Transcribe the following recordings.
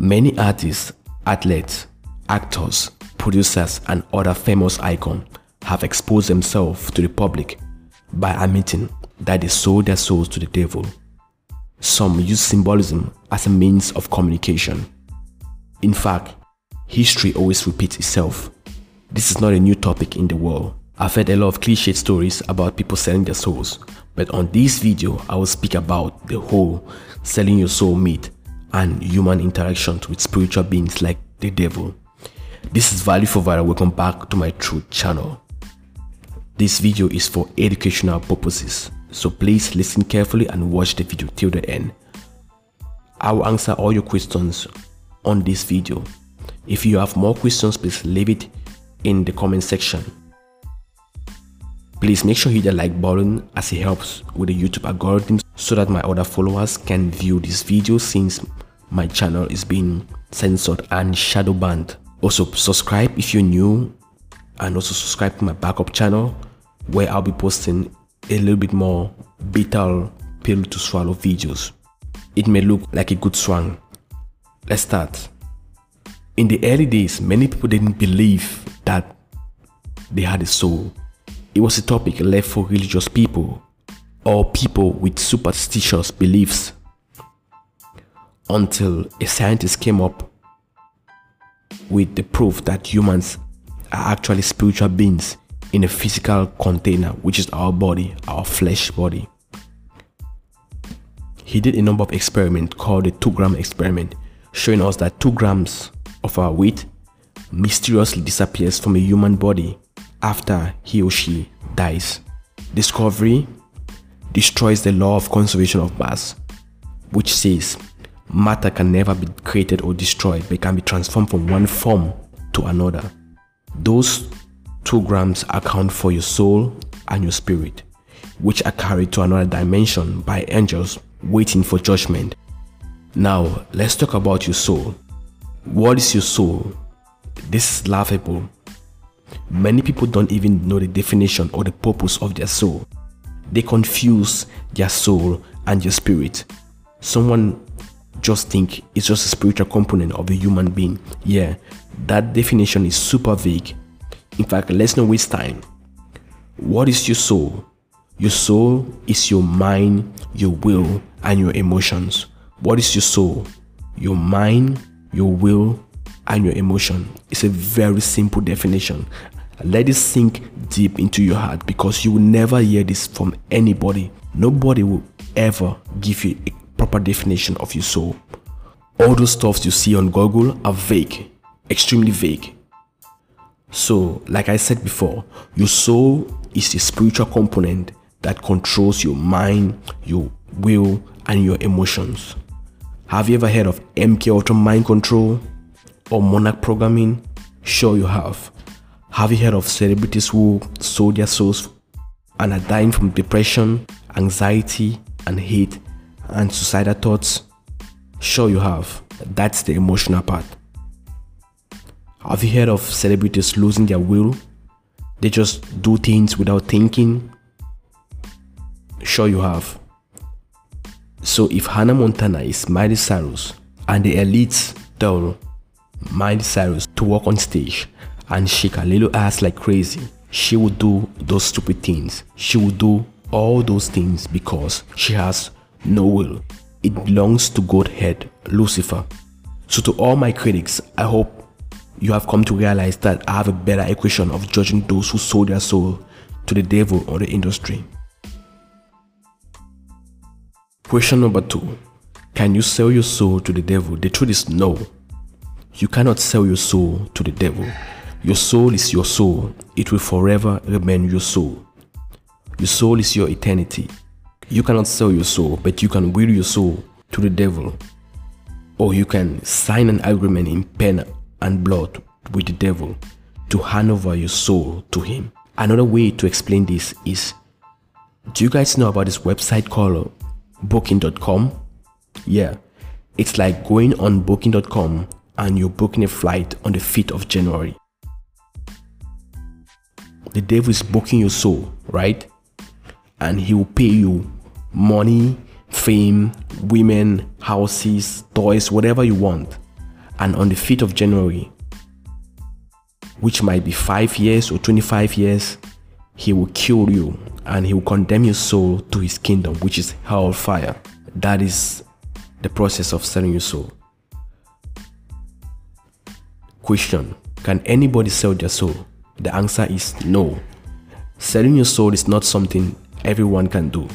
Many artists, athletes, actors, producers, and other famous icons have exposed themselves to the public by admitting that they sold their souls to the devil. Some use symbolism as a means of communication. In fact, history always repeats itself. This is not a new topic in the world. I've heard a lot of cliched stories about people selling their souls, but on this video, I will speak about the whole selling your soul myth and human interactions with spiritual beings like the devil. This is Value for Viral. Welcome back to my truth channel. This video is for educational purposes, so please listen carefully and watch the video till the end. I will answer all your questions on this video. If you have more questions, please leave it in the comment section. Please make sure you hit the like button as it helps with the YouTube algorithm so that my other followers can view this video since my channel is being censored and shadow banned. Also subscribe if you're new and also subscribe to my backup channel where I'll be posting a little bit more bitter pill to swallow videos. It may look like a good swang. Let's start. In the early days, many people didn't believe that they had a soul. It was a topic left for religious people or people with superstitious beliefs until a scientist came up with the proof that humans are actually spiritual beings in a physical container, which is our body, our flesh body. He did a number of experiments called the 2 gram experiment, showing us that 2 grams of our weight mysteriously disappears from a human body after he or she dies. Discovery destroys the law of conservation of mass, which says matter can never be created or destroyed, but can be transformed from one form to another. Those 2 grams account for your soul and your spirit, which are carried to another dimension by angels waiting for judgment. Now, let's talk about your soul. What is your soul? This is laughable. Many people don't even know the definition or the purpose of their soul. They confuse their soul and your spirit. Someone just think it's just a spiritual component of a human being. Yeah, that definition is super vague. In fact, let's not waste time. What is your soul? Your soul is your mind, your will, and your emotions. What is your soul? Your mind, your will, and your emotion. It's a very simple definition. Let it sink deep into your heart because you will never hear this from anybody. Nobody will ever give you a proper definition of your soul. All those stuffs you see on Google are vague, extremely vague. So, like I said before, your soul is the spiritual component that controls your mind, your will, and your emotions. Have you ever heard of MK Ultra mind control or monarch programming? Sure you have. Have you heard of celebrities who sold their souls and are dying from depression, anxiety, and hate and suicidal thoughts? Sure you have. That's the emotional part. Have you heard of celebrities losing their will? They just do things without thinking? Sure you have. So if Hannah Montana is Miley Cyrus and the elites tell Miley Cyrus to walk on stage and shake her little ass like crazy, she would do those stupid things. She would do all those things because she has no will. It belongs to Godhead, Lucifer. So to all my critics, I hope you have come to realize that I have a better equation of judging those who sold their soul to the devil or the industry. Question number two. Can you sell your soul to the devil? The truth is no. You cannot sell your soul to the devil. Your soul is your soul. It will forever remain your soul. Your soul is your eternity. You cannot sell your soul, but you can will your soul to the devil. Or you can sign an agreement in pen and blood with the devil to hand over your soul to him. Another way to explain this is do you guys know about this website called booking.com? Yeah, it's like going on booking.com and you're booking a flight on the 5th of January. The devil is booking your soul, right? And he will pay you money, fame, women, houses, toys, whatever you want. And on the 5th of January, which might be 5 years or 25 years, he will kill you and he will condemn your soul to his kingdom, which is hellfire. That is the process of selling your soul. Question Can anybody sell their soul? The answer is no. Selling your soul is not something everyone can do.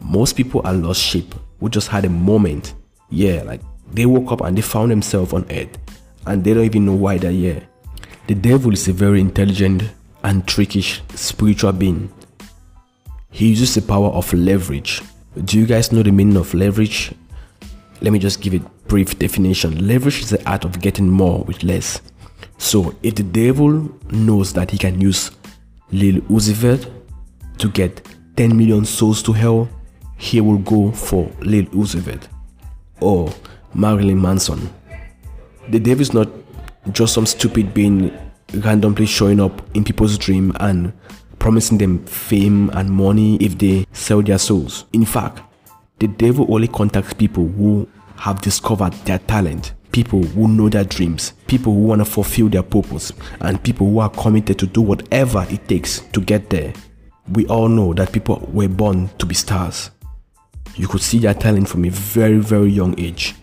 Most people are lost sheep who just had a moment. Yeah, like they woke up and they found themselves on earth and they don't even know why they're here. The devil is a very intelligent and trickish spiritual being. He uses the power of leverage. Do you guys know the meaning of leverage? Let me just give it brief definition. Leverage is the art of getting more with less. So if the devil knows that he can use Lil Uzi Vert to get 10 million souls to hell, he will go for Lil Uzi Vert or Marilyn Manson. The devil is not just some stupid being randomly showing up in people's dream and promising them fame and money if they sell their souls. In fact, the devil only contacts people who have discovered their talent, people who know their dreams, people who want to fulfill their purpose, and people who are committed to do whatever it takes to get there. We all know that people were born to be stars. You could see their talent from a very, very young age.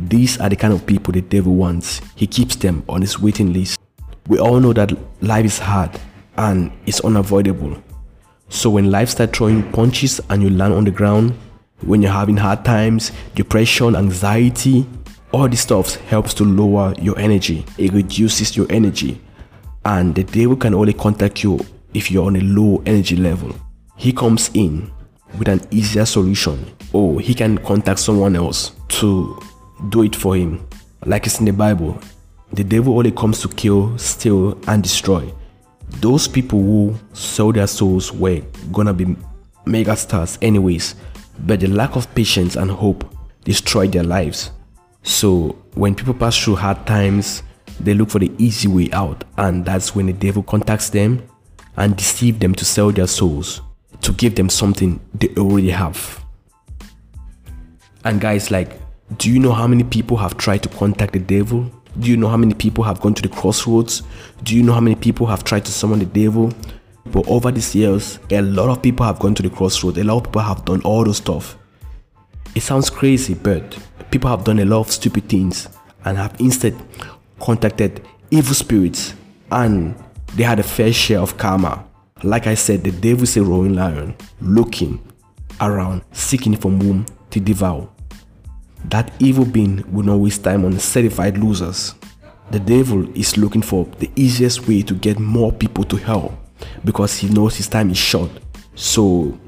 These are the kind of people the devil wants. He keeps them on his waiting list. We all know that life is hard and it's unavoidable. So when life starts throwing punches and you land on the ground, when you're having hard times, depression, anxiety, all this stuff helps to lower your energy. It reduces your energy. And the devil can only contact you if you're on a low energy level. He comes in with an easier solution. Or he can contact someone else to do it for him. Like it's in the Bible. The devil only comes to kill, steal, and destroy. Those people who sold their souls were gonna be mega stars anyways, but the lack of patience and hope destroyed their lives. So when people pass through hard times, they look for the easy way out, and that's when the devil contacts them and deceive them to sell their souls to give them something they already have. And guys, like, do you know how many people have tried to contact the devil? Do you know how many people have gone to the crossroads? Do you know how many people have tried to summon the devil? But over these years, a lot of people have gone to the crossroads. A lot of people have done all those stuff. It sounds crazy, but people have done a lot of stupid things and have instead contacted evil spirits and they had a fair share of karma. Like I said, the devil is a roaring lion looking around, seeking from whom to devour. That evil being will not waste time on certified losers. The devil is looking for the easiest way to get more people to hell because he knows his time is short. So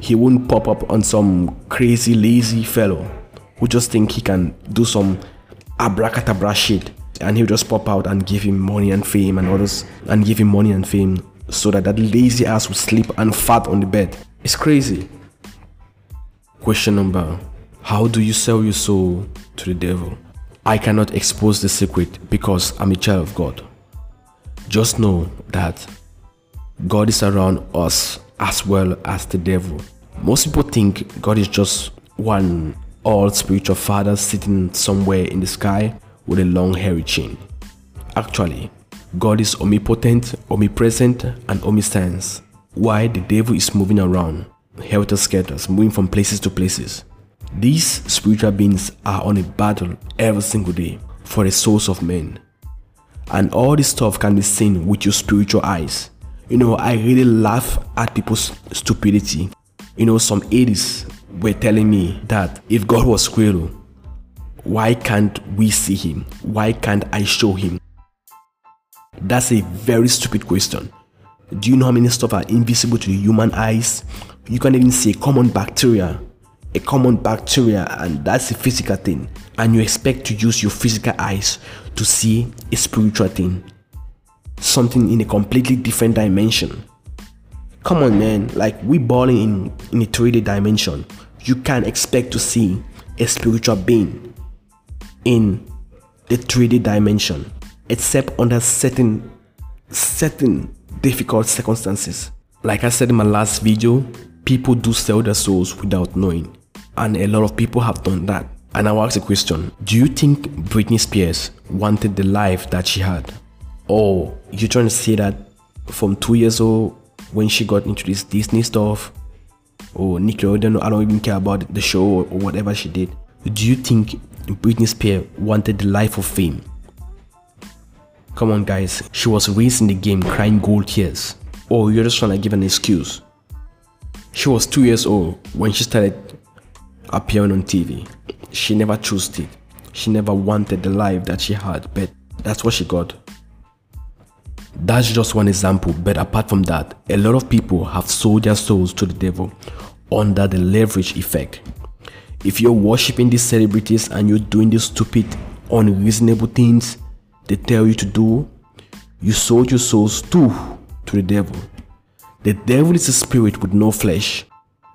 he won't pop up on some crazy lazy fellow who just think he can do some abracadabra shit and he'll just pop out and give him money and fame and others and give him money and fame so that that lazy ass will sleep and fat on the bed. It's crazy. Question number How do you sell your soul to the devil? I cannot expose the secret because I'm a child of God. Just know that God is around us as well as the devil. Most people think God is just one all spiritual father sitting somewhere in the sky with a long hairy chin. Actually, God is omnipotent, omnipresent, and omniscience. Why the devil is moving around, helter skelter, moving from places to places. These spiritual beings are on a battle every single day for the souls of men. And all this stuff can be seen with your spiritual eyes. You know, I really laugh at people's stupidity. You know, some 80s were telling me that if God was Squirrel, why can't we see him? Why can't I show him? That's a very stupid question. Do you know how many stuff are invisible to the human eyes? You can't even see a common bacteria, a common bacteria, and that's a physical thing. And you expect to use your physical eyes to see a spiritual thing, something in a completely different dimension. Come on, man, like we balling in, in a 3D dimension. You can't expect to see a spiritual being in the 3D dimension except under certain certain difficult circumstances. Like I said in my last video, people do sell their souls without knowing. And a lot of people have done that. And I'll ask a question Do you think Britney Spears wanted the life that she had? Or you're trying to say that from two years old when she got into this Disney stuff or Nickelodeon, I don't even care about the show or whatever she did. Do you think Britney Spears wanted the life of fame? Come on, guys. She was raised in the game crying gold tears. Or you're just trying to give an excuse. She was two years old when she started appearing on TV. She never chose it. She never wanted the life that she had, but that's what she got. That's just one example, but apart from that, a lot of people have sold their souls to the devil under the leverage effect. If you're worshipping these celebrities and you're doing these stupid, unreasonable things they tell you to do, you sold your souls too to the devil. The devil is a spirit with no flesh.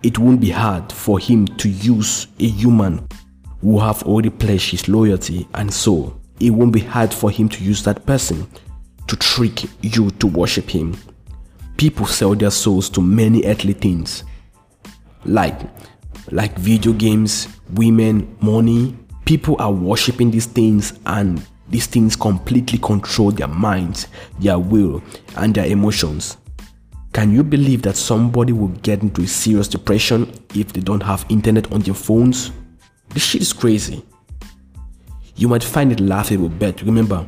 It won't be hard for him to use a human who have already pledged his loyalty and soul. It won't be hard for him to use that person to trick you to worship him. People sell their souls to many earthly things like like video games, women, money. People are worshiping these things and these things completely control their minds, their will, and their emotions. Can you believe that somebody will get into a serious depression if they don't have internet on their phones? This shit is crazy. You might find it laughable, but remember,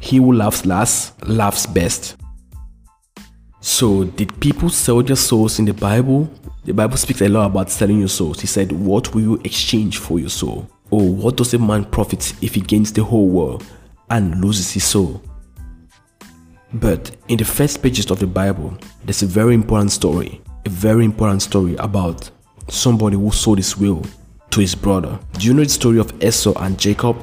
he who laughs last laughs best. So, did people sell their souls in the Bible? The Bible speaks a lot about selling your souls. He said, What will you exchange for your soul? Or what does a man profit if he gains the whole world and loses his soul? But in the first pages of the Bible, there's a very important story, a very important story about somebody who sold his will to his brother. Do you know the story of Esau and Jacob?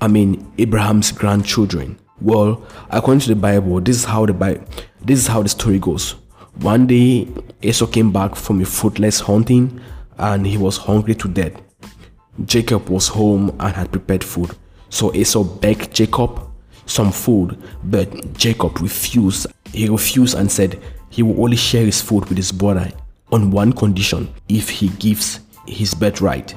I mean, Abraham's grandchildren. Well, according to the Bible, this is how the Bible, this is how the story goes. One day, Esau came back from a fruitless hunting, and he was hungry to death. Jacob was home and had prepared food, so Esau begged Jacob some food, but Jacob refused. He refused and said he will only share his food with his brother on one condition: if he gives his birthright.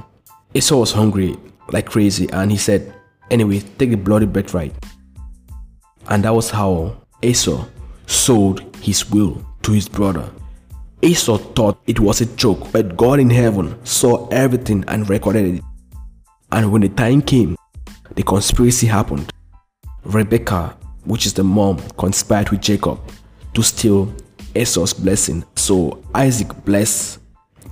Esau was hungry like crazy, and he said, "Anyway, take the bloody birthright." And that was how Esau sold his will to his brother. Esau thought it was a joke, but God in heaven saw everything and recorded it. And when the time came, the conspiracy happened. Rebecca, which is the mom, conspired with Jacob to steal Esau's blessing. So Isaac blessed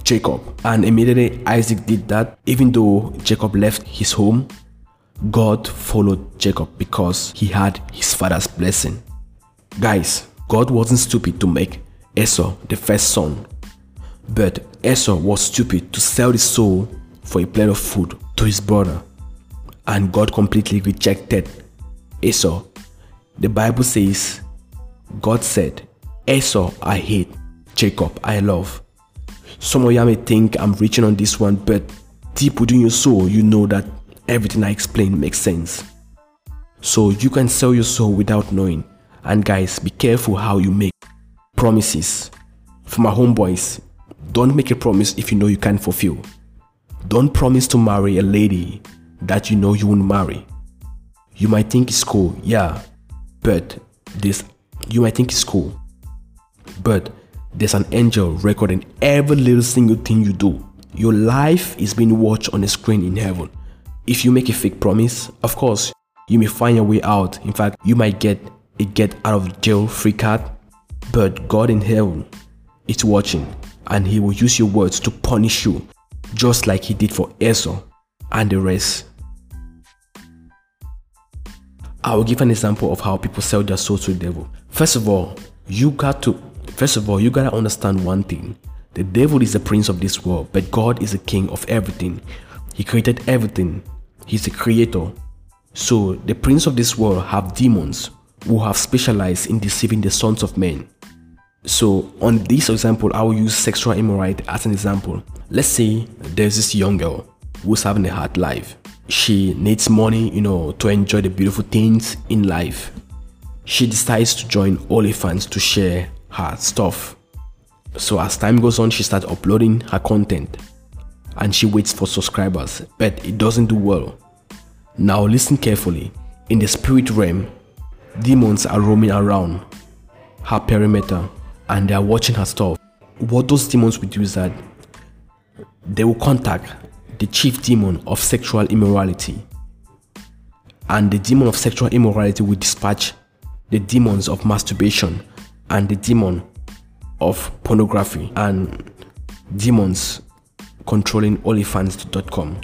Jacob. And immediately Isaac did that, even though Jacob left his home, God followed Jacob because he had his father's blessing. Guys, God wasn't stupid to make Esau the first son, but Esau was stupid to sell his soul for a plate of food to his brother, and God completely rejected Esau. The Bible says, God said, Esau I hate, Jacob I love. Some of you may think I'm reaching on this one, but deep within your soul, you know that everything I explain makes sense. So you can sell your soul without knowing. And guys, be careful how you make promises. For my homeboys, don't make a promise if you know you can't fulfill. Don't promise to marry a lady that you know you won't marry. You might think it's cool, yeah, but this you might think it's cool, but there's an angel recording every little single thing you do. Your life is being watched on a screen in heaven. If you make a fake promise, of course, you may find your way out. In fact, you might get a get out of jail free card. But God in heaven is watching and he will use your words to punish you just like he did for Esau and the rest. I will give an example of how people sell their soul to the devil. First of all, you got to first of all, you gotta understand one thing. The devil is the prince of this world, but God is the king of everything. He created everything He's a creator. So the prince of this world have demons who have specialized in deceiving the sons of men. So on this example, I will use sexual immorality as an example. Let's say there's this young girl who's having a hard life. She needs money, you know, to enjoy the beautiful things in life. She decides to join OnlyFans to share her stuff. So as time goes on, she starts uploading her content and she waits for subscribers, but it doesn't do well. Now listen carefully. In the spirit realm, demons are roaming around her perimeter and they are watching her stuff. What those demons will do is that they will contact the chief demon of sexual immorality. And the demon of sexual immorality will dispatch the demons of masturbation and the demon of pornography and demons controlling OnlyFans.com.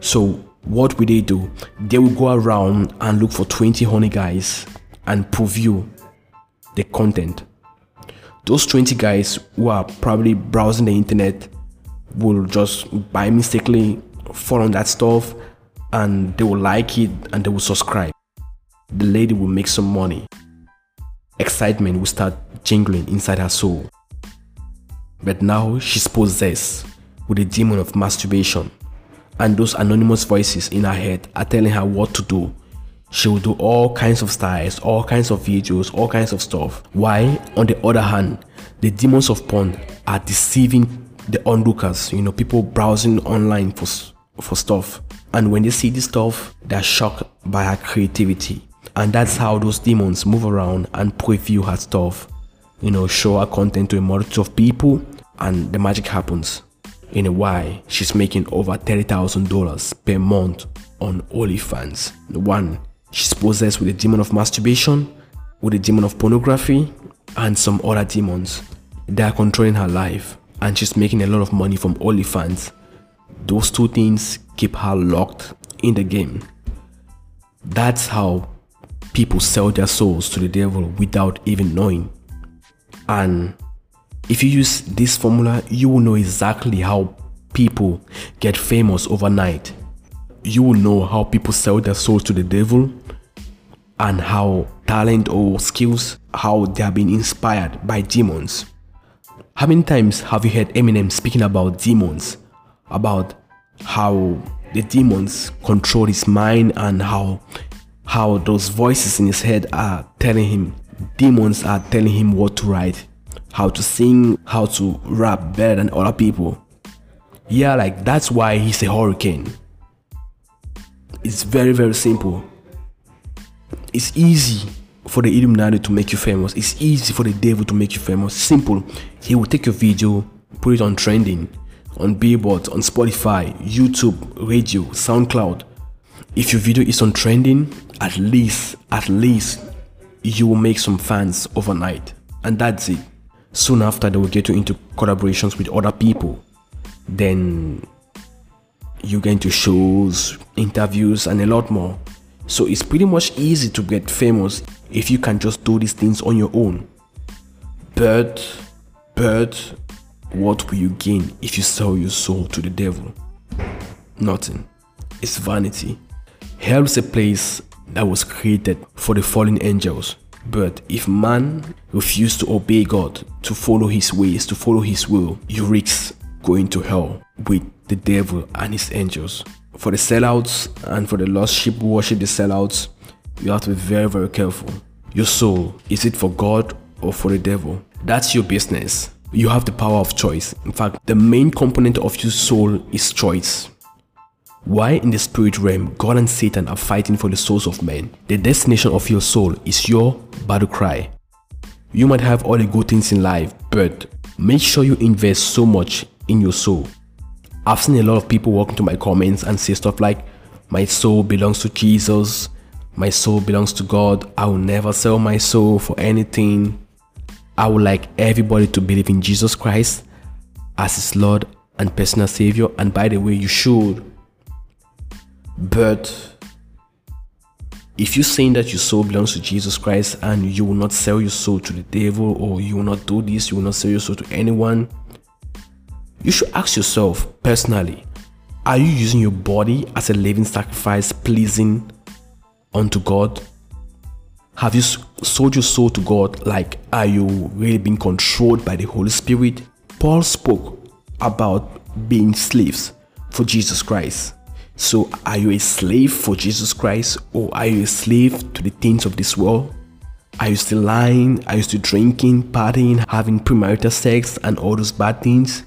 So, what will they do? They will go around and look for 20 honey guys and preview the content. Those 20 guys who are probably browsing the internet will just by mistakenly fall on that stuff and they will like it and they will subscribe. The lady will make some money. Excitement will start jingling inside her soul. But now she's possessed with the demon of masturbation, and those anonymous voices in her head are telling her what to do. She will do all kinds of styles, all kinds of videos, all kinds of stuff. Why, on the other hand, the demons of porn are deceiving the onlookers, you know, people browsing online for, for stuff. And when they see this stuff, they're shocked by her creativity. And that's how those demons move around and preview her stuff you know, show her content to a multitude of people, and the magic happens. In a while, she's making over $30,000 per month on OnlyFans. One, she's possessed with the demon of masturbation, with the demon of pornography, and some other demons. They are controlling her life, and she's making a lot of money from OnlyFans. Those two things keep her locked in the game. That's how people sell their souls to the devil without even knowing. And if you use this formula, you will know exactly how people get famous overnight. You will know how people sell their souls to the devil and how talent or skills, how they are being inspired by demons. How many times have you heard Eminem speaking about demons? About how the demons control his mind and how how those voices in his head are telling him demons are telling him what to write, how to sing, how to rap better than other people. Yeah, like that's why he's a hurricane. It's very, very simple. It's easy for the Illuminati to make you famous. It's easy for the devil to make you famous. Simple. He will take your video, put it on trending, on Billboard, on Spotify, YouTube, radio, SoundCloud. If your video is on trending, at least, at least you will make some fans overnight. And that's it. Soon after, they will get you into collaborations with other people. Then you get into shows, interviews, and a lot more. So it's pretty much easy to get famous if you can just do these things on your own. But, but, what will you gain if you sell your soul to the devil? Nothing. It's vanity. Hell is a place that was created for the fallen angels. But if man refuses to obey God, to follow his ways, to follow his will, you risk going to hell with the devil and his angels. For the sellouts and for the lost sheep who worship the sellouts, you have to be very, very careful. Your soul, is it for God or for the devil? That's your business. You have the power of choice. In fact, the main component of your soul is choice. Why in the spirit realm, God and Satan are fighting for the souls of men? The destination of your soul is your battle cry. You might have all the good things in life, but make sure you invest so much in your soul. I've seen a lot of people walk into my comments and say stuff like, My soul belongs to Jesus, my soul belongs to God, I will never sell my soul for anything. I would like everybody to believe in Jesus Christ as his Lord and personal Savior, and by the way, you should but if you're saying that your soul belongs to Jesus Christ and you will not sell your soul to the devil or you will not do this, you will not sell your soul to anyone, you should ask yourself personally are you using your body as a living sacrifice pleasing unto God? Have you sold your soul to God? Like, are you really being controlled by the Holy Spirit? Paul spoke about being slaves for Jesus Christ. So, are you a slave for Jesus Christ or are you a slave to the things of this world? Are you still lying? Are you still drinking, partying, having premarital sex, and all those bad things?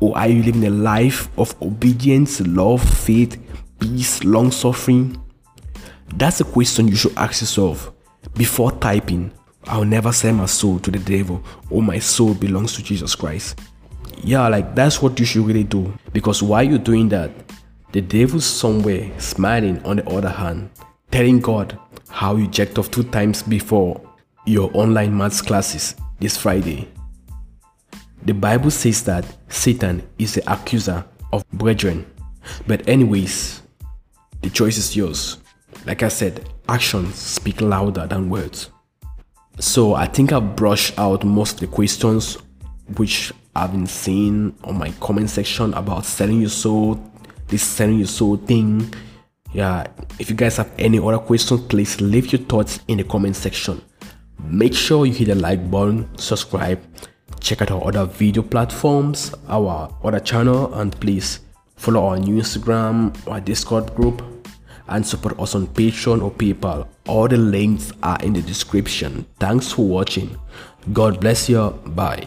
Or are you living a life of obedience, love, faith, peace, long suffering? That's a question you should ask yourself before typing, I'll never sell my soul to the devil or my soul belongs to Jesus Christ. Yeah, like that's what you should really do. Because while you're doing that, the devil's somewhere smiling on the other hand, telling God how you jacked off two times before your online maths classes this Friday. The Bible says that Satan is the accuser of brethren. But anyways, the choice is yours. Like I said, actions speak louder than words. So I think I've brushed out most of the questions which I've been seeing on my comment section about selling your soul, this selling your soul thing. Yeah, if you guys have any other questions, please leave your thoughts in the comment section. Make sure you hit the like button, subscribe, check out our other video platforms, our other channel, and please follow our new Instagram, our Discord group, and support us on Patreon or PayPal. All the links are in the description. Thanks for watching. God bless you. Bye.